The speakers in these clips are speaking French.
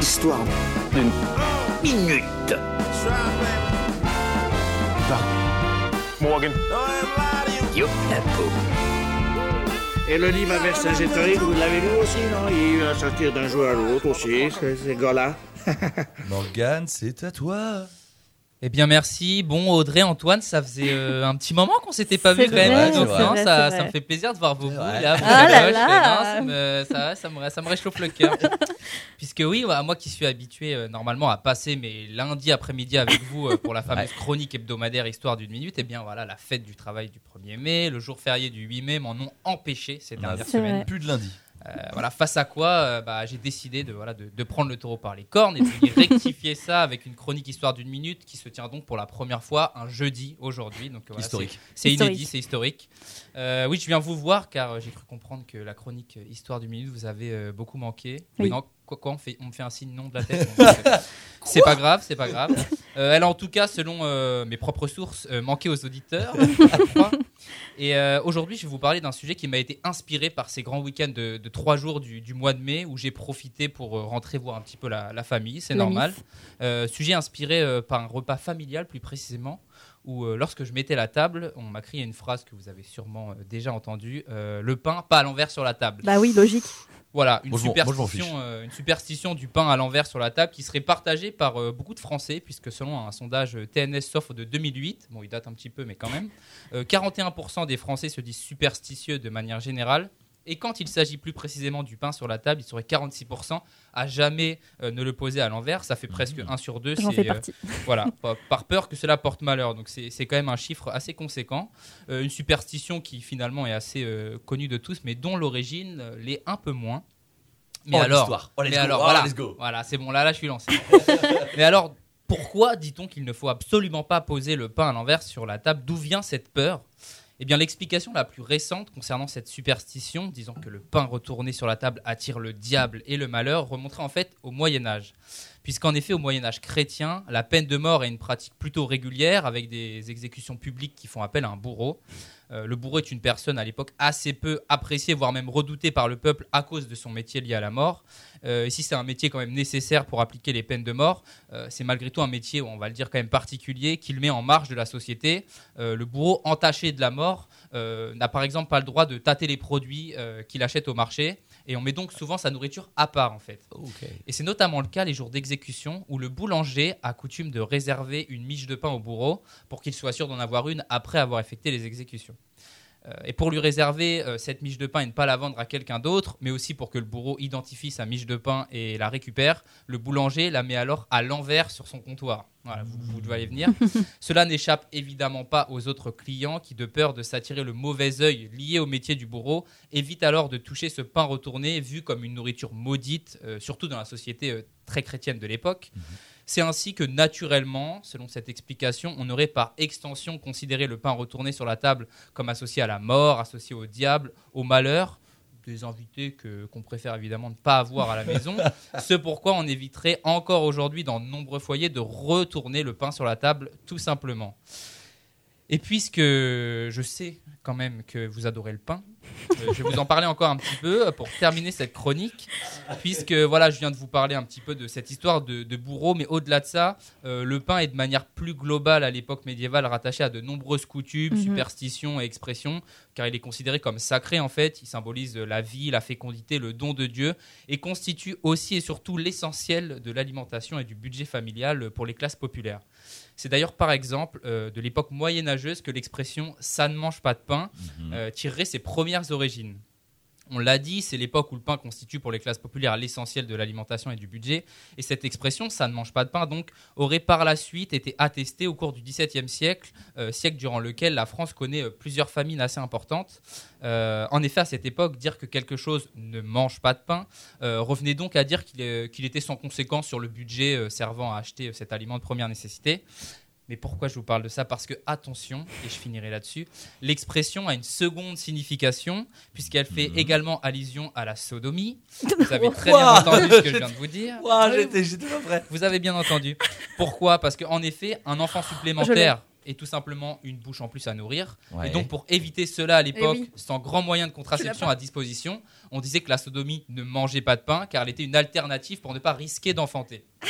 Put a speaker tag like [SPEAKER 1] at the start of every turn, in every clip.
[SPEAKER 1] Histoire d'une minute.
[SPEAKER 2] Morgan.
[SPEAKER 1] Youp, la peau.
[SPEAKER 3] Et le livre à Vercingétorix, vous l'avez lu aussi, non? Il va sortir d'un jour à l'autre aussi, ce, ce gars-là.
[SPEAKER 4] Morgane, c'est à toi.
[SPEAKER 5] Eh bien merci. Bon Audrey, Antoine, ça faisait euh, un petit moment qu'on s'était pas vu quand même. donc, hein,
[SPEAKER 6] vrai,
[SPEAKER 5] ça, ça me fait plaisir de voir vos là. vos
[SPEAKER 6] Ah là
[SPEAKER 5] galoches,
[SPEAKER 6] là.
[SPEAKER 5] non, ça, me, ça, me, ça me réchauffe le cœur. Puisque oui, voilà, moi qui suis habitué euh, normalement à passer mes lundis après-midi avec vous euh, pour la fameuse chronique hebdomadaire Histoire d'une minute, eh bien voilà, la fête du travail du 1er mai, le jour férié du 8 mai m'en ont empêché ces dernières
[SPEAKER 6] C'est
[SPEAKER 5] semaines.
[SPEAKER 6] vrai.
[SPEAKER 4] Plus de lundi.
[SPEAKER 5] Euh, voilà, face à quoi euh, bah, j'ai décidé de, voilà, de, de prendre le taureau par les cornes et de rectifier ça avec une chronique histoire d'une minute qui se tient donc pour la première fois un jeudi aujourd'hui. Donc, voilà,
[SPEAKER 4] Historique.
[SPEAKER 5] C'est inédit, c'est historique. Euh, oui, je viens vous voir car j'ai cru comprendre que la chronique histoire d'une minute vous avait euh, beaucoup manqué.
[SPEAKER 6] Oui.
[SPEAKER 5] non, quoi, quoi, on, fait, on me fait un signe non de la tête. c'est pas grave, c'est pas grave. Euh, elle a en tout cas, selon euh, mes propres sources, euh, manqué aux auditeurs. Et euh, aujourd'hui, je vais vous parler d'un sujet qui m'a été inspiré par ces grands week-ends de, de trois jours du, du mois de mai où j'ai profité pour euh, rentrer voir un petit peu la, la famille, c'est normal. Euh, sujet inspiré euh, par un repas familial plus précisément où euh, lorsque je mettais la table, on m'a crié une phrase que vous avez sûrement euh, déjà entendue euh, le pain pas à l'envers sur la table.
[SPEAKER 6] Bah oui, logique.
[SPEAKER 5] Voilà, une,
[SPEAKER 4] Moi, moi,
[SPEAKER 5] superstition, euh, une superstition du pain à l'envers sur la table qui serait partagée par euh, beaucoup de Français, puisque selon un sondage TNS Soft de 2008, bon, il date un petit peu, mais quand même, euh, 41% des Français se disent superstitieux de manière générale. Et quand il s'agit plus précisément du pain sur la table, il serait 46% à jamais euh, ne le poser à l'envers. Ça fait presque 1 sur 2.
[SPEAKER 6] J'en
[SPEAKER 5] euh, voilà, par, par peur que cela porte malheur. Donc c'est c'est quand même un chiffre assez conséquent. Euh, une superstition qui finalement est assez euh, connue de tous, mais dont l'origine euh, l'est un peu moins. Mais
[SPEAKER 4] Oh,
[SPEAKER 5] alors.
[SPEAKER 4] Oh, let's
[SPEAKER 5] mais
[SPEAKER 4] go.
[SPEAKER 5] alors
[SPEAKER 4] Oh,
[SPEAKER 5] voilà,
[SPEAKER 4] let's go.
[SPEAKER 5] voilà, c'est bon, là, là, je suis lancé. mais alors, pourquoi dit-on qu'il ne faut absolument pas poser le pain à l'envers sur la table? D'où vient cette peur? Eh bien, l'explication la plus récente concernant cette superstition, disant que le pain retourné sur la table attire le diable et le malheur, remonterait en fait au Moyen Âge. Puisqu'en effet, au Moyen Âge chrétien, la peine de mort est une pratique plutôt régulière, avec des exécutions publiques qui font appel à un bourreau. Euh, le bourreau est une personne à l'époque assez peu appréciée, voire même redoutée par le peuple à cause de son métier lié à la mort. Euh, et si c'est un métier quand même nécessaire pour appliquer les peines de mort, euh, c'est malgré tout un métier, on va le dire quand même particulier, qui le met en marge de la société. Le bourreau entaché de la mort n'a par exemple pas le droit de tâter les produits qu'il achète au marché, et on met donc souvent sa nourriture à part en fait. Et c'est notamment le cas les jours d'exécution où le boulanger a coutume de réserver une miche de pain au bourreau pour qu'il soit sûr d'en avoir une après avoir effectué les exécutions. Euh, et pour lui réserver euh, cette miche de pain et ne pas la vendre à quelqu'un d'autre, mais aussi pour que le bourreau identifie sa miche de pain et la récupère, le boulanger la met alors à l'envers sur son comptoir. Voilà, vous, vous devez aller venir. Cela n'échappe évidemment pas aux autres clients qui, de peur de s'attirer le mauvais œil lié au métier du bourreau, évitent alors de toucher ce pain retourné vu comme une nourriture maudite, euh, surtout dans la société euh, très chrétienne de l'époque. C'est ainsi que naturellement, selon cette explication, on aurait par extension considéré le pain retourné sur la table comme associé à la mort, associé au diable, au malheur, des invités que qu'on préfère évidemment ne pas avoir à la maison. Ce pourquoi on éviterait encore aujourd'hui dans de nombreux foyers de retourner le pain sur la table tout simplement. Et puisque je sais quand même que vous adorez le pain, je vais vous en parler encore un petit peu pour terminer cette chronique. Puisque voilà, je viens de vous parler un petit peu de cette histoire de, de bourreau, mais au-delà de ça, euh, le pain est de manière plus globale à l'époque médiévale rattaché à de nombreuses coutumes,
[SPEAKER 6] Mhm.
[SPEAKER 5] superstitions et expressions, car il est considéré comme sacré en fait. Il symbolise la vie, la fécondité, le don de Dieu, et constitue aussi et surtout l'essentiel de l'alimentation et du budget familial pour les classes populaires. C'est d'ailleurs par exemple euh, de l'époque moyenâgeuse que l'expression ça ne mange pas de pain euh, tirerait ses premières origines. On l'a dit, c'est l'époque où le pain constitue pour les classes populaires l'essentiel de l'alimentation et du budget. Et cette expression, ça ne mange pas de pain, donc, aurait par la suite été attestée au cours du XVIIe siècle, euh, siècle durant lequel la France connaît euh, plusieurs famines assez importantes. Euh, en effet, à cette époque, dire que quelque chose ne mange pas de pain revenait donc à dire qu'il était sans conséquence sur le budget servant à acheter cet aliment de première nécessité. Mais pourquoi je vous parle de ça? Parce que, attention, et je finirai là-dessus, l'expression a une seconde signification, puisqu'elle fait également allusion à la sodomie. Vous avez très bien entendu ce que je viens de vous dire.
[SPEAKER 4] J'étais j'étais pas prêt.
[SPEAKER 5] Vous avez bien entendu. Pourquoi? Parce qu'en effet, un enfant supplémentaire est tout simplement une bouche en plus à nourrir.
[SPEAKER 4] Ouais.
[SPEAKER 5] Et donc, pour éviter cela à l'époque,
[SPEAKER 2] Eh oui.
[SPEAKER 5] sans grand moyen de contraception à disposition, on disait que la sodomie ne mangeait pas de pain car elle était une alternative pour ne pas risquer d'enfanter.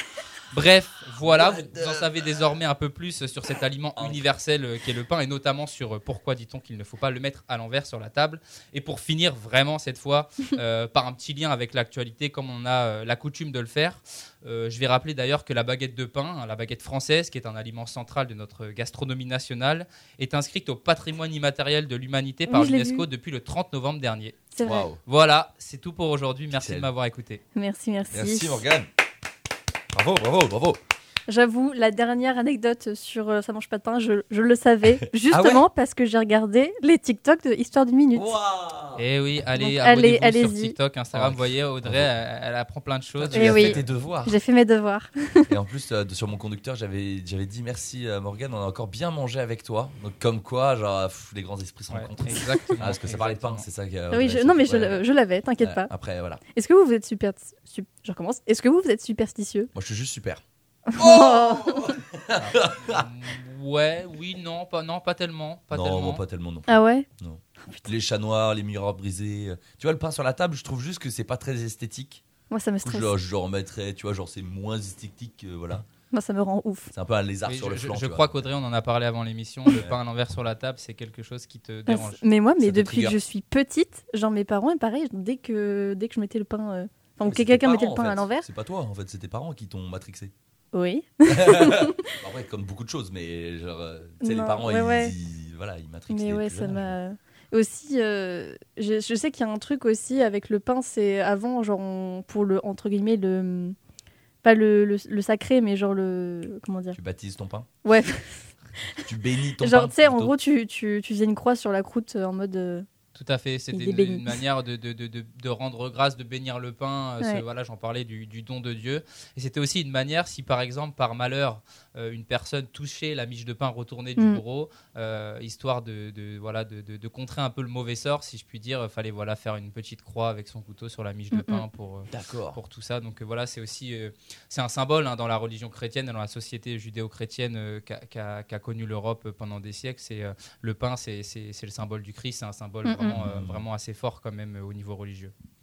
[SPEAKER 5] Bref, voilà, vous, vous en savez désormais un peu plus sur cet aliment universel euh, qu'est le pain et notamment sur euh, pourquoi dit-on qu'il ne faut pas le mettre à l'envers sur la table. Et pour finir vraiment cette fois euh, par un petit lien avec l'actualité comme on a euh, la coutume de le faire, euh, je vais rappeler d'ailleurs que la baguette de pain, hein, la baguette française qui est un aliment central de notre gastronomie nationale, est inscrite au patrimoine immatériel de l'humanité par l'UNESCO depuis le 30 novembre dernier.
[SPEAKER 2] C'est vrai.
[SPEAKER 4] Waouh.
[SPEAKER 5] Voilà, c'est tout pour aujourd'hui. Merci de m'avoir écouté.
[SPEAKER 2] Merci, merci.
[SPEAKER 4] Merci Morgane. Bravo, bravo, bravo.
[SPEAKER 2] J'avoue, la dernière anecdote sur euh, Ça mange pas de pain, je, je le savais,
[SPEAKER 4] Ah
[SPEAKER 2] justement parce que j'ai regardé les TikTok de Histoire d'une minute.
[SPEAKER 5] Eh oui, allez,
[SPEAKER 2] Donc,
[SPEAKER 5] abonnez-vous
[SPEAKER 2] allez-
[SPEAKER 5] sur. TikTok, Instagram.
[SPEAKER 4] Ouais.
[SPEAKER 5] Vous voyez, Audrey, elle, elle apprend plein de choses.
[SPEAKER 4] Tu
[SPEAKER 2] Eh oui.
[SPEAKER 4] fait tes devoirs.
[SPEAKER 2] J'ai fait mes devoirs.
[SPEAKER 4] Et en plus, euh, sur mon conducteur, j'avais j'avais dit merci à Morgane, on a encore bien mangé avec toi. Donc, comme quoi, genre, pff, les grands esprits se
[SPEAKER 5] Ouais,
[SPEAKER 4] rencontrent.
[SPEAKER 5] exactement.
[SPEAKER 4] Ah, parce que ça parlait de pain, c'est ça
[SPEAKER 2] Ah oui, je- non, mais je, je l'avais, t'inquiète
[SPEAKER 4] Ouais,
[SPEAKER 2] pas.
[SPEAKER 4] Après, voilà.
[SPEAKER 2] Est-ce que vous, vous êtes super. sup- je recommence. Est-ce que vous, vous êtes superstitieux?
[SPEAKER 4] Moi, je suis juste super.
[SPEAKER 2] Oh
[SPEAKER 5] Ouais, oui, non, pas, non, pas tellement. Pas
[SPEAKER 4] non,
[SPEAKER 5] tellement.
[SPEAKER 4] moi, pas tellement non.
[SPEAKER 2] Ah ouais
[SPEAKER 4] Les chats noirs, les miroirs brisés. euh, Tu vois, le pain sur la table, je trouve juste que c'est pas très esthétique.
[SPEAKER 2] Moi, ça me stresse.
[SPEAKER 4] je, le- je remettrais, tu vois, genre, c'est moins esthétique. euh, voilà.
[SPEAKER 2] Moi, ça me rend ouf.
[SPEAKER 4] C'est un peu un lézard
[SPEAKER 5] Oui,
[SPEAKER 4] sur
[SPEAKER 5] je
[SPEAKER 4] le flanc.
[SPEAKER 5] je crois qu'Audrey, on en a parlé avant l'émission. Le pain à l'envers sur la table, c'est quelque chose qui te
[SPEAKER 2] Parce-
[SPEAKER 5] dérange.
[SPEAKER 2] Mais moi, mais
[SPEAKER 4] Ça
[SPEAKER 2] depuis que je suis petite, genre mes parents, et pareil, dès que, dès que je mettais le pain. euh, Enfin, que quelqu'un mettait le pain
[SPEAKER 4] en
[SPEAKER 2] à l'envers.
[SPEAKER 4] C'est pas toi, en fait, c'est tes parents qui t'ont matrixé.
[SPEAKER 2] Oui.
[SPEAKER 4] Après, comme beaucoup de choses, mais genre, euh, tu sais, les parents,
[SPEAKER 2] ouais,
[SPEAKER 4] ils,
[SPEAKER 2] ouais.
[SPEAKER 4] ils- voilà, ils matrixent.
[SPEAKER 2] Mais ouais, ça m'a. Aussi, euh, je, je sais qu'il y a un truc aussi avec le pain, c'est avant, genre, on- pour le, entre guillemets, le. Pas le, le, le sacré, mais genre le. Comment dire
[SPEAKER 4] Tu baptises ton pain
[SPEAKER 2] Ouais.
[SPEAKER 4] Tu bénis ton pain
[SPEAKER 2] Genre, tu sais, en gros, tu, tu, tu faisais une croix sur la croûte euh, en mode. euh,
[SPEAKER 5] Tout à fait, c'était une, manière de, de, de, de- de rendre grâce, de bénir le pain. euh, ce- voilà, j'en parlais du, du don de Dieu. Et c'était aussi une manière, si par exemple, par malheur, euh, une personne touchait la miche de pain retournée du
[SPEAKER 2] Mm.
[SPEAKER 5] bourreau, euh, histoire de, de- voilà, de, de- de contrer un peu le mauvais sort, si je puis dire, il fallait voilà, faire une petite croix avec son couteau sur la miche de
[SPEAKER 2] Mm,
[SPEAKER 5] pain pour, euh,
[SPEAKER 4] D'accord.
[SPEAKER 5] pour tout ça. Donc euh, voilà, c'est aussi euh, c'est un symbole hein, dans la religion chrétienne, dans la société judéo-chrétienne euh, qu'a qu'a- qu'a connue l'Europe pendant des siècles. C'est euh, le pain, c'est c'est- c'est le symbole du Christ, c'est un symbole
[SPEAKER 2] Mm,
[SPEAKER 5] vraiment, euh, vraiment assez fort quand même euh, au niveau religieux.